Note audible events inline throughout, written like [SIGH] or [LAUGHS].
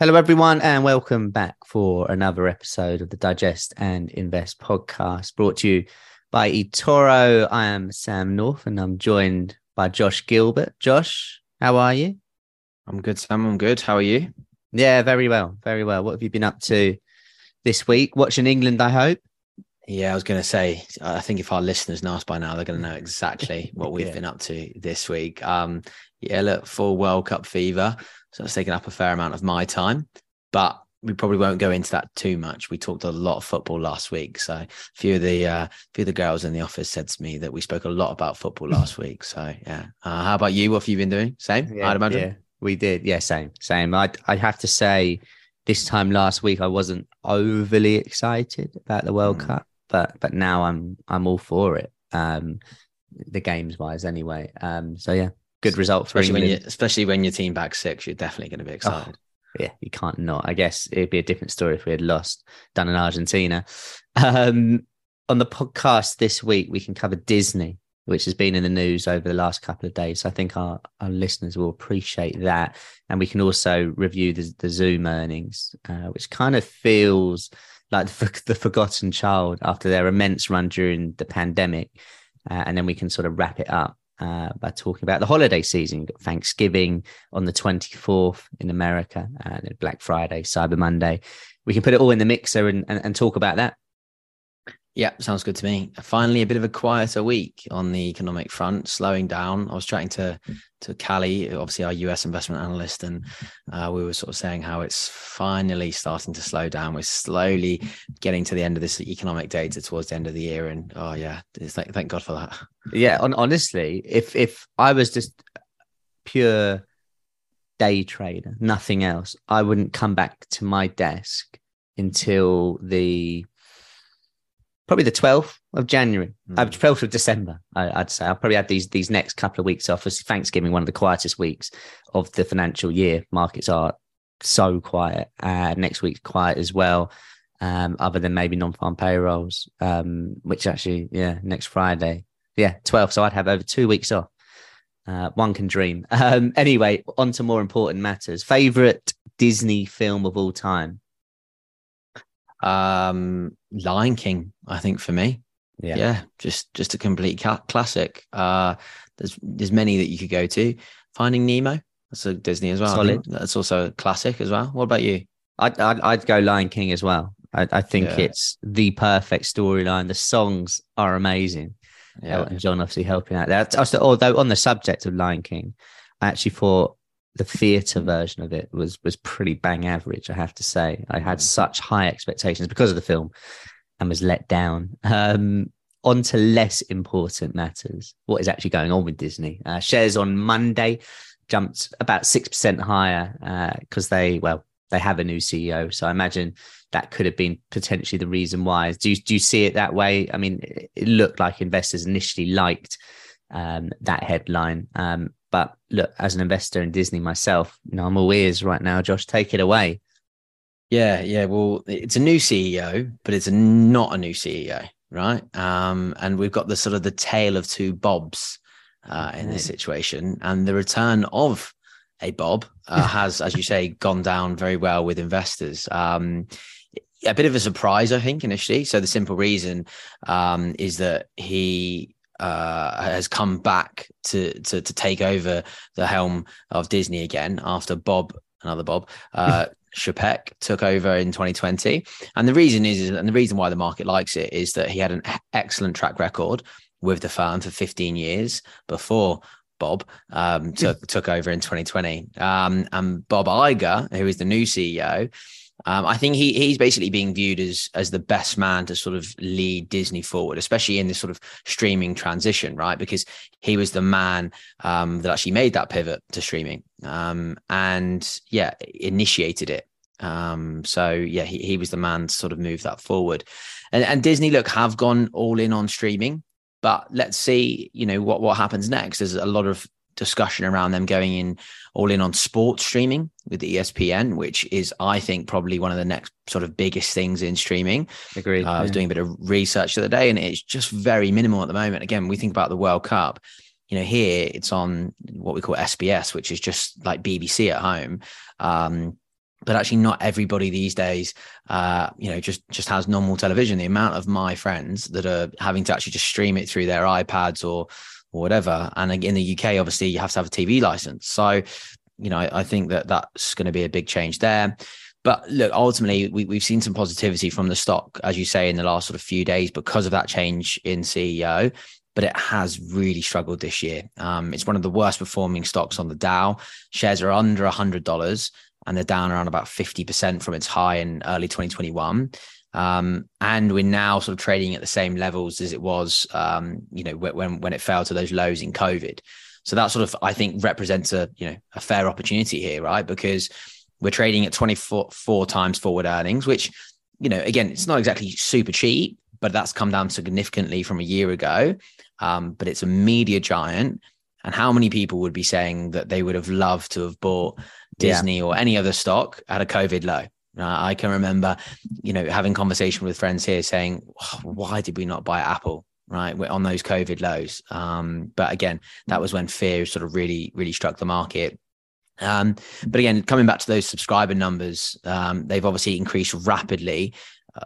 Hello, everyone, and welcome back for another episode of the Digest and Invest podcast brought to you by eToro. I am Sam North and I'm joined by Josh Gilbert. Josh, how are you? I'm good, Sam. I'm good. How are you? Yeah, very well. Very well. What have you been up to this week? Watching England, I hope. Yeah, I was going to say, I think if our listeners know us by now, they're going to know [LAUGHS] exactly what we've Yeah. been up to this week. Um, yeah, look, full World Cup fever. So it's taken up a fair amount of my time, but we probably won't go into that too much. We talked a lot of football last week. So a few of the, uh, few of the girls in the office said to me that we spoke a lot about football [LAUGHS] last week. So yeah. Uh, how about you? What have you been doing? Same, I'd imagine. Yeah, we did. Yeah, same, same. I'd, I'd have to say this time last week I wasn't overly excited about the World Mm. Cup, but but now I'm I'm all for it. Um, the games wise, anyway. Um, so yeah, good result for Especially when you, especially when your team back six, you're definitely going to be excited. yeah, you can't not. I guess it'd be a different story if we had lost done in Argentina. Um, on the podcast this week, we can cover Disney, which has been in the news over the last couple of days. So I think our, our listeners will appreciate that. And we can also review the, the Zoom earnings, uh, which kind of feels like the, the forgotten child after their immense run during the pandemic. Uh, and then we can sort of wrap it up uh, by talking about the holiday season. You've got Thanksgiving on the 24th in America, and Black Friday, Cyber Monday. We can put it all in the mixer and, and, and talk about that. Yeah, sounds good to me. Finally, a bit of a quieter week on the economic front, slowing down. I was chatting to to Callie, obviously our US investment analyst, and uh, we were sort of saying how it's finally starting to slow down. We're slowly getting to the end of this economic data towards the end of the year, and oh yeah, like, thank God for that. Yeah, on, honestly, if if I was just pure day trader, nothing else, I wouldn't come back to my desk until the probably the 12th of January, uh, Mm. 12th of December, I, I'd say. I'll probably have these these next couple of weeks off. It's Thanksgiving, one of the quietest weeks of the financial year. Markets are so quiet. Uh, next week's quiet as well, um, other than maybe non-farm payrolls, um, which actually, yeah, next Friday. Yeah, 12. So I'd have over two weeks off. Uh, one can dream. [LAUGHS] Um, anyway, on to more important matters. Favorite Disney film of all time? Um, Lion King, I think for me, yeah, yeah just just a complete ca- classic. Uh, there's there's many that you could go to. Finding Nemo, that's a Disney as well. Think. That's also a classic as well. What about you? I'd, I'd, I'd go Lion King as well. I, I think Yeah. it's the perfect storyline. The songs are amazing. Yeah, Elton John obviously helping out there. Although on the subject of Lion King, I actually thought the theatre version of it was was pretty bang average. I have to say, I had Mm. such high expectations because of the film, and was let down. Um, on to less important matters. What is actually going on with Disney? Uh, shares on Monday jumped about six percent higher because they well they have a new CEO. So I imagine that could have been potentially the reason why. Do you, do you see it that way? I mean, it, it looked like investors initially liked um, that headline. Um, but look, as an investor in Disney myself, you know, I'm all ears right now. Josh, take it away. Yeah, yeah. Well, it's a new CEO, but it's not a new CEO, right? Um, and we've got the sort of the tale of two Bobs uh, in this situation, and the return of a Bob uh, has, as you say, gone down very well with investors. Um, a bit of a surprise, I think, initially. So the simple reason um, is that he uh, has come back to, to to take over the helm of Disney again after Bob, another Bob, uh, [LAUGHS] Chapek took over in 2020. And the reason is, and the reason why the market likes it is that he had an excellent track record with the firm for 15 years before Bob um, took [LAUGHS] took over in 2020. Um, and Bob Iger, who is the new CEO, um, I think he he's basically being viewed as as the best man to sort of lead Disney forward, especially in this sort of streaming transition, right? Because he was the man um, that actually made that pivot to streaming, um, and yeah, initiated it. Um, so yeah, he, he was the man to sort of move that forward. And, and Disney, look, have gone all in on streaming, but let's see, you know, what what happens next. There's a lot of discussion around them going in all in on sports streaming with ESPN, which is, I think, probably one of the next sort of biggest things in streaming. Agreed. Uh, I was doing a bit of research the other day, and it's just very minimal at the moment. Again, we think about the World Cup. You know, here it's on what we call SBS, which is just like BBC at home. Um, but actually not everybody these days uh, you know just just has normal television the amount of my friends that are having to actually just stream it through their ipads or or whatever. And in the UK, obviously, you have to have a TV license. So, you know, I, I think that that's going to be a big change there. But look, ultimately, we, we've seen some positivity from the stock, as you say, in the last sort of few days because of that change in CEO. But it has really struggled this year. Um, it's one of the worst performing stocks on the Dow. Shares are under $100 and they're down around about 50% from its high in early 2021. Um, and we're now sort of trading at the same levels as it was, um, you know, when when it fell to those lows in COVID. So that sort of, I think, represents a you know a fair opportunity here, right? Because we're trading at 24 four times forward earnings, which, you know, again, it's not exactly super cheap, but that's come down significantly from a year ago. Um, but it's a media giant. And how many people would be saying that they would have loved to have bought Disney yeah. or any other stock at a COVID low? I can remember, you know, having conversation with friends here saying, "Why did we not buy Apple?" Right, we're on those COVID lows. Um, but again, that was when fear sort of really, really struck the market. Um, but again, coming back to those subscriber numbers, um, they've obviously increased rapidly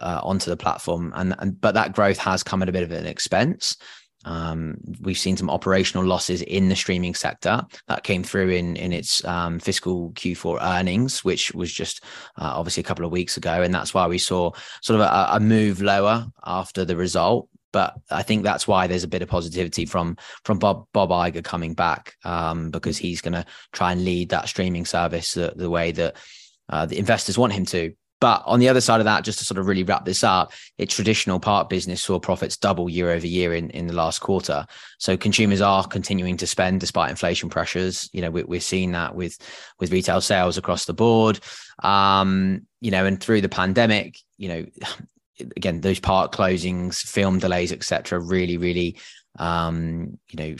uh, onto the platform, and, and but that growth has come at a bit of an expense. Um, we've seen some operational losses in the streaming sector that came through in in its um, fiscal Q4 earnings, which was just uh, obviously a couple of weeks ago, and that's why we saw sort of a, a move lower after the result. But I think that's why there's a bit of positivity from from Bob Bob Iger coming back um, because he's going to try and lead that streaming service the, the way that uh, the investors want him to. But on the other side of that, just to sort of really wrap this up, its traditional park business saw profits double year over year in, in the last quarter. So consumers are continuing to spend despite inflation pressures. You know, we, we're seeing that with with retail sales across the board. Um, you know, and through the pandemic, you know, [SIGHS] again, those park closings, film delays, etc., really, really um, you know,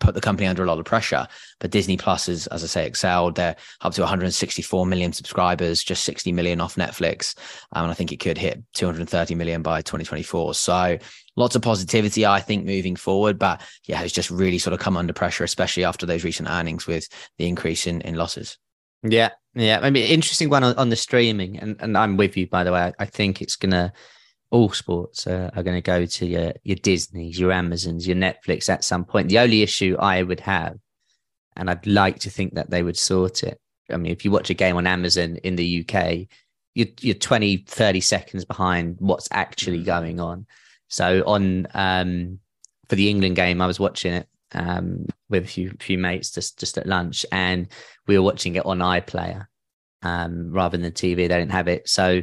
put the company under a lot of pressure. But Disney Plus is, as I say, excelled. They're up to 164 million subscribers, just 60 million off Netflix. Um, and I think it could hit 230 million by 2024. So lots of positivity, I think, moving forward. But yeah, it's just really sort of come under pressure, especially after those recent earnings with the increase in, in losses. Yeah. Yeah. I mean, interesting one on, on the streaming. And, and I'm with you, by the way. I, I think it's going to, all sports are, are going to go to your your Disney's, your Amazons, your Netflix at some point. The only issue I would have, and I'd like to think that they would sort it. I mean, if you watch a game on Amazon in the UK, you're, you're 20, 30 seconds behind what's actually mm. going on. So on um, for the England game, I was watching it um, with a few few mates just just at lunch, and we were watching it on iPlayer um, rather than TV. They didn't have it, so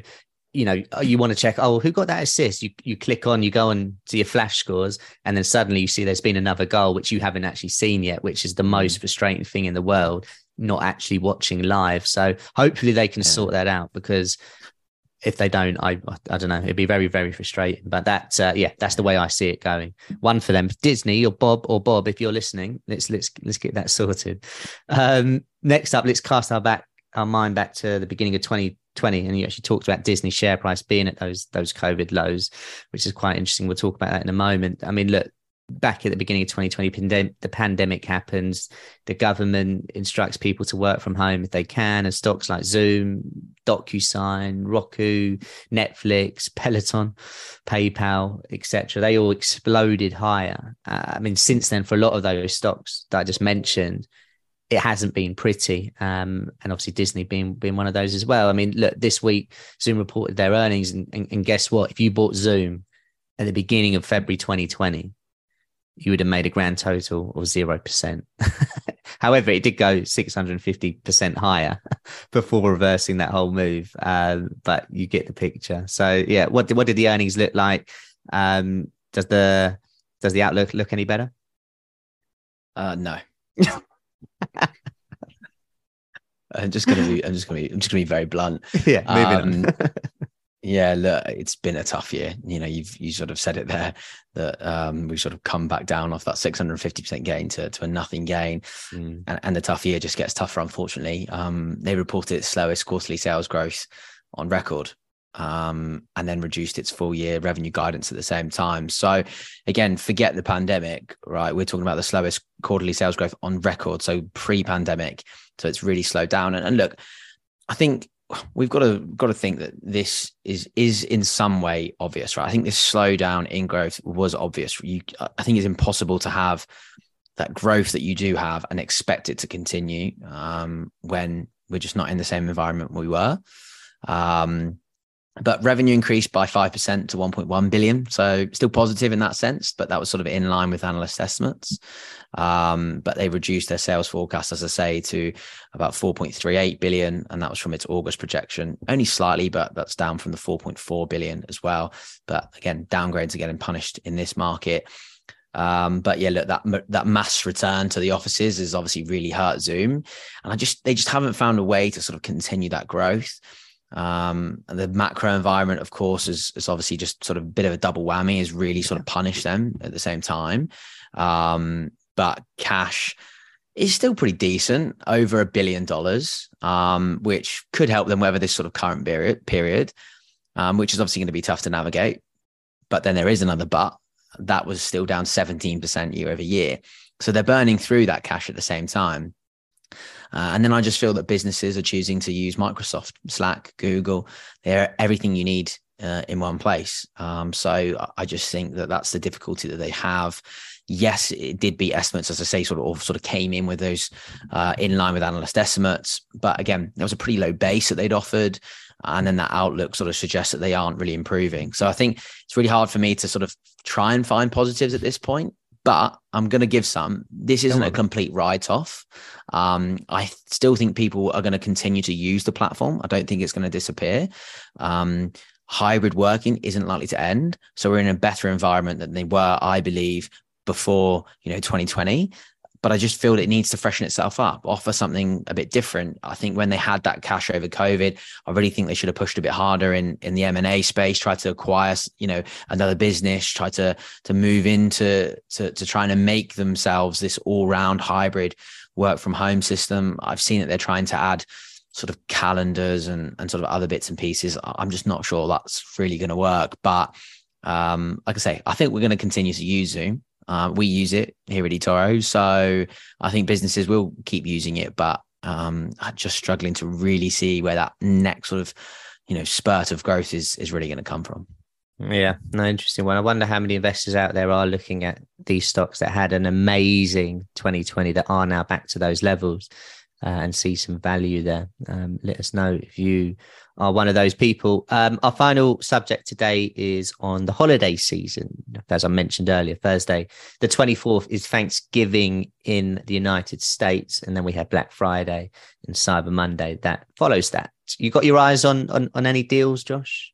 you know, uh, you want to check, oh, who got that assist? You you click on, you go on to your flash scores, and then suddenly you see there's been another goal which you haven't actually seen yet, which is the mm. most frustrating thing in the world, not actually watching live. So hopefully they can yeah. sort that out because if they don't, I I don't know, it'd be very very frustrating. But that uh, yeah, that's the way I see it going. One for them, Disney or Bob or Bob, if you're listening, let's let's let's get that [LAUGHS] sorted. Um, next up, let's cast our back our mind back to the beginning of 20 20 and you actually talked about disney share price being at those those covid lows which is quite interesting. We'll talk about that in a moment. I mean look back at the beginning of 2020 the pandemic happens. The government instructs people to work from home if they can and stocks like zoom docusign roku netflix [LAUGHS] peloton paypal etc they all exploded higher. Uh, i mean since then for a lot of those stocks that i just mentioned it hasn't been pretty. Um, and obviously Disney being being one of those as well. I mean, look, this week Zoom reported their earnings, and, and, and guess what? If you bought Zoom at the beginning of February 2020, you would have made a grand total of zero percent. [LAUGHS] However, it did go 650% higher [LAUGHS] before reversing that whole move. Um, but you get the picture. So yeah, what did, what did the earnings look like? Um, does the does the outlook look any better? Uh, no. [LAUGHS] I'm just gonna be. I'm just gonna be. I'm just gonna be very blunt. [LAUGHS] Yeah, moving Um, [LAUGHS] Yeah, look, it's been a tough year. You know, you've you sort of said it there that um, we've sort of come back down off that 650% gain to, to a nothing gain. Mm. And, and the tough year just gets tougher, unfortunately. Um, they reported its slowest quarterly sales growth on record um, and then reduced its full year revenue guidance at the same time. So, again, forget the pandemic, right? We're talking about the slowest quarterly sales growth on record. So, pre pandemic. So, it's really slowed down. And, and look, I think we've got to got to think that this is is in some way obvious, right? I think this slowdown in growth was obvious. You, I think it's impossible to have that growth that you do have and expect it to continue um, when we're just not in the same environment we were. Um, but revenue increased by 5% to 1.1 billion. So still positive in that sense but that was sort of in line with analyst estimates. Um, but they reduced their sales forecast as i say to about 4.38 billion and that was from its august projection. Only slightly but that's down from the 4.4 billion as well. But again downgrades are getting punished in this market. Um, but yeah, look, that that mass return to the offices is obviously really hurt Zoom, and I just they just haven't found a way to sort of continue that growth. Um, and the macro environment, of course, is, is obviously just sort of a bit of a double whammy, is really sort of punish them at the same time. Um, but cash is still pretty decent, over a billion dollars, um, which could help them weather this sort of current period, period um, which is obviously going to be tough to navigate. But then there is another but that was still down 17% year over year. So they're burning through that cash at the same time. Uh, and then I just feel that businesses are choosing to use Microsoft, Slack, Google. They're everything you need uh, in one place. Um, so I just think that that's the difficulty that they have. Yes, it did beat estimates, as I say, sort of sort of came in with those uh, in line with analyst estimates. But again, there was a pretty low base that they'd offered. And then that outlook sort of suggests that they aren't really improving. So I think it's really hard for me to sort of try and find positives at this point but I'm going to give some. This isn't a complete write off. Um, I still think people are going to continue to use the platform. I don't think it's going to disappear. Um, hybrid working isn't likely to end. So we're in a better environment than they were, I believe, before you know 2020 but I just feel it needs to freshen itself up, offer something a bit different. I think when they had that cash over COVID, I really think they should have pushed a bit harder in in the M and A space, try to acquire, you know, another business, try to to move into to to trying to make themselves this all round hybrid work from home system. I've seen that they're trying to add sort of calendars and and sort of other bits and pieces. I'm just not sure that's really going to work, but um, like I say, I think we're going to continue to use Zoom. Uh, we use it here at eToro. So I think businesses will keep using it, but um, I'm just struggling to really see where that next sort of, you know, spurt of growth is is really going to come from. Yeah, no, interesting one. I wonder how many investors out there are looking at these stocks that had an amazing 2020 that are now back to those levels uh, and see some value there. Um, let us know if you are one of those people. Um, our final subject today is on the holiday season. As I mentioned earlier, Thursday, the 24th is Thanksgiving in the United States. And then we have Black Friday and Cyber Monday that follows that. You got your eyes on, on, on any deals, Josh?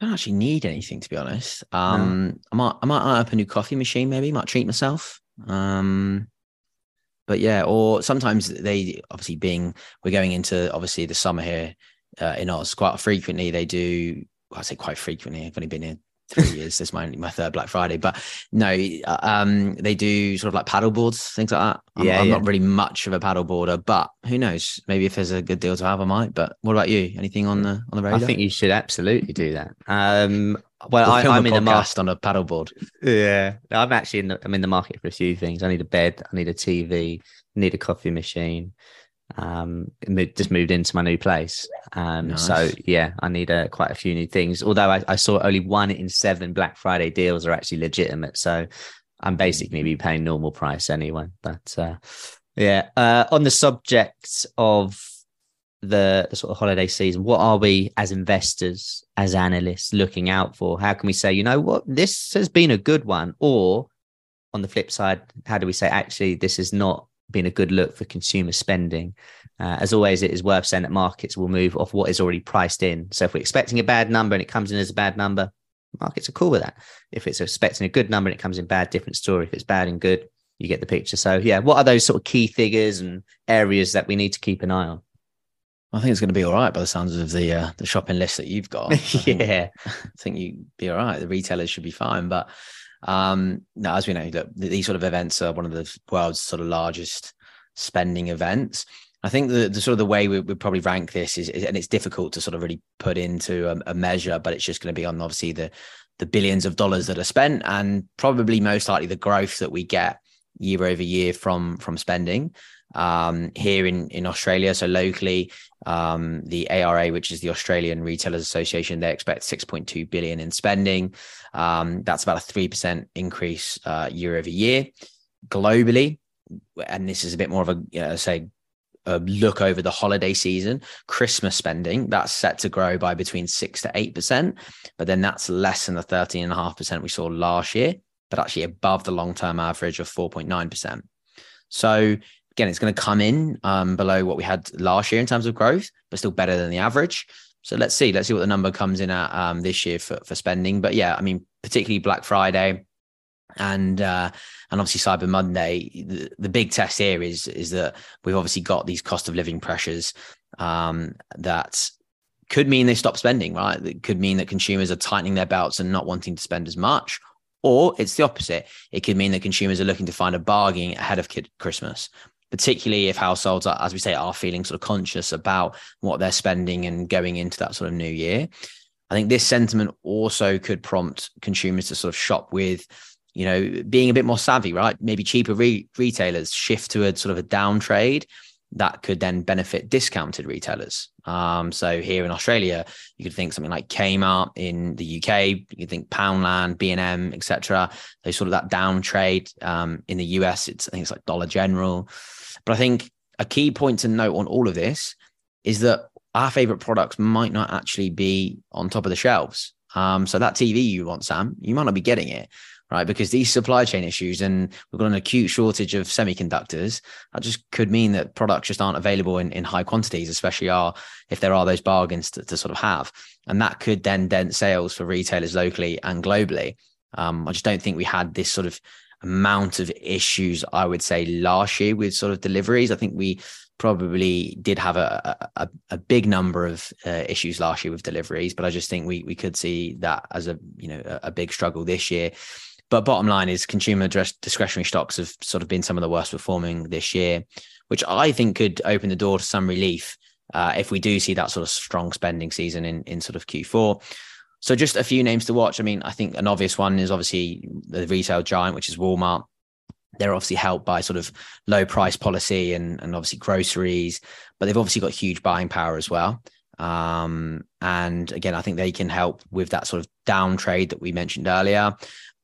I don't actually need anything to be honest. Um, no. I might I might eye up a new coffee machine, maybe. Might treat myself. Um, but yeah, or sometimes they obviously being we're going into obviously the summer here uh, in Oz quite frequently. They do, well, I say quite frequently. I've only been here three [LAUGHS] years. This is my my third Black Friday, but no, uh, um, they do sort of like paddle boards, things like that. I'm, yeah, I'm yeah. not really much of a paddle boarder, but who knows? Maybe if there's a good deal to have, I might. But what about you? Anything on the on the radar? I think you should absolutely do that. Um, well, I, am in the market on a paddleboard. Yeah, I'm actually in the, I'm in the market for a few things. I need a bed, I need a TV, I need a coffee machine. Um just moved into my new place. Um nice. so yeah i need a, uh, quite a few new things. Although I, I, saw only one in seven black friday deals are actually legitimate. So i'm basically be paying normal price anyway. But uh yeah uh on the subject of the, the sort of holiday season what are we as investors as analysts looking out for how can we say you know what this has been a good one or on the flip side how do we say actually this has not been a good look for consumer spending. Uh, as always, it is worth saying that markets will move off what is already priced in. So if we're expecting a bad number and it comes in as a bad number, markets are cool with that. If it's expecting a good number and it comes in bad, different story. If it's bad and good, you get the picture. So yeah, what are those sort of key figures and areas that we need to keep an eye on? I think it's going to be all right by the sounds of the uh, the shopping list that you've got. [LAUGHS] yeah, I think you'd be all right. The retailers should be fine, but um, no, as we know, look, these sort of events are one of the world's sort of largest spending events. I think the, the sort of the way we would probably rank this is, is, and it's difficult to sort of really put into a, a measure, but it's just going to be on obviously the the billions of dollars that are spent, and probably most likely the growth that we get year over year from from spending um, here in in Australia. So locally, um, the ARA, which is the Australian Retailers Association, they expect 6.2 billion in spending. Um, that's about a three percent increase uh, year over year. Globally, and this is a bit more of a you know, say a look over the holiday season, Christmas spending that's set to grow by between six to eight percent, but then that's less than the thirteen and a half percent we saw last year, but actually above the long term average of four point nine percent. So again, it's going to come in um, below what we had last year in terms of growth, but still better than the average. So let's see, let's see what the number comes in at um, this year for for spending. But yeah, I mean, particularly Black Friday and uh, and obviously Cyber Monday. The, the, big test here is is that we've obviously got these cost of living pressures um, that could mean they stop spending. Right, it could mean that consumers are tightening their belts and not wanting to spend as much. Or it's the opposite. It could mean that consumers are looking to find a bargain ahead of Christmas, particularly if households are, as we say, are feeling sort of conscious about what they're spending and going into that sort of new year. I think this sentiment also could prompt consumers to sort of shop with you know, being a bit more savvy, right? Maybe cheaper re- retailers shift to a sort of a down trade that could then benefit discounted retailers. Um, so here in Australia, you could think something like Kmart in the UK, you could think Poundland, B&M, etc. They sort of that down trade. Um, in the US, it's I think it's like Dollar General. But I think a key point to note on all of this is that our favorite products might not actually be on top of the shelves. Um, so that TV you want, Sam, you might not be getting it right? Because these supply chain issues and we've got an acute shortage of semiconductors, that just could mean that products just aren't available in, in high quantities, especially are if there are those bargains to, to sort of have. And that could then dent sales for retailers locally and globally. Um, I just don't think we had this sort of amount of issues, I would say, last year with sort of deliveries. I think we probably did have a, a, a big number of uh, issues last year with deliveries, but I just think we we could see that as a you know a, a big struggle this year. But bottom line is consumer discretionary stocks have sort of been some of the worst performing this year, which I think could open the door to some relief uh, if we do see that sort of strong spending season in, in sort of Q4. So just a few names to watch. I mean, I think an obvious one is obviously the retail giant, which is Walmart. They're obviously helped by sort of low price policy and, and obviously groceries, but they've obviously got huge buying power as well. Um, and again, I think they can help with that sort of down trade that we mentioned earlier.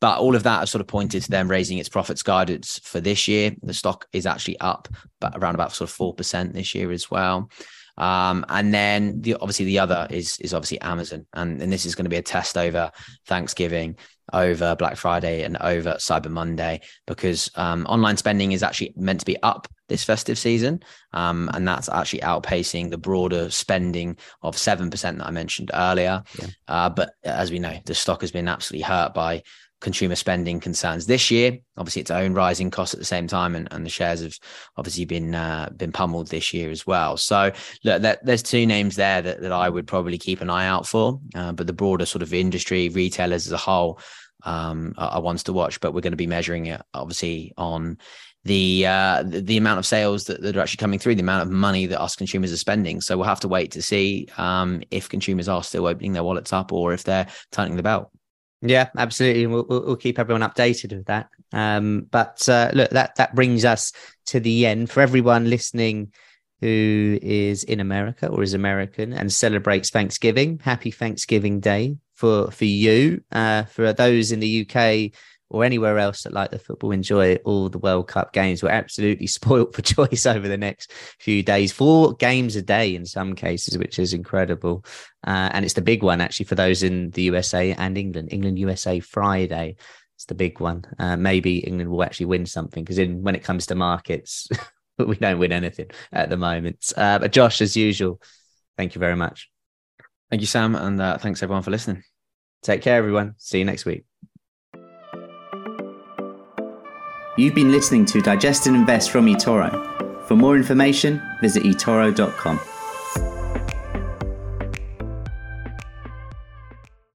But all of that has sort of pointed to them raising its profits guidance for this year. The stock is actually up, but around about sort of four percent this year as well. Um, and then the obviously the other is is obviously Amazon, and, and this is going to be a test over Thanksgiving, over Black Friday, and over Cyber Monday because um, online spending is actually meant to be up this festive season, um, and that's actually outpacing the broader spending of seven percent that I mentioned earlier. Yeah. Uh, but as we know, the stock has been absolutely hurt by consumer spending concerns this year. Obviously, its own rising costs at the same time, and, and the shares have obviously been uh, been pummeled this year as well. So, look, that, there's two names there that, that I would probably keep an eye out for. Uh, but the broader sort of industry, retailers as a whole, um, are, are ones to watch. But we're going to be measuring it obviously on the uh, the, amount of sales that, that, are actually coming through, the amount of money that us consumers are spending. So we'll have to wait to see um, if consumers are still opening their wallets up or if they're tightening the belt. Yeah, absolutely. We'll, we'll keep everyone updated with that. Um, but uh, look, that that brings us to the end for everyone listening who is in America or is American and celebrates Thanksgiving. Happy Thanksgiving Day for for you. Uh, for those in the UK or anywhere else that like the football enjoy all the World Cup games. We're absolutely [LAUGHS] spoilt for choice over the next few days. Four games a day in some cases, which is incredible. Uh, and it's the big one actually for those in the USA and England. England USA Friday. It's the big one. Uh, maybe England will actually win something because in when it comes to markets, [LAUGHS] we don't win anything at the moment. Uh, but Josh, as usual, thank you very much. Thank you, Sam, and uh, thanks everyone for listening. Take care, everyone. See you next week. You've been listening to Digest and Invest from eToro. For more information, visit eToro.com.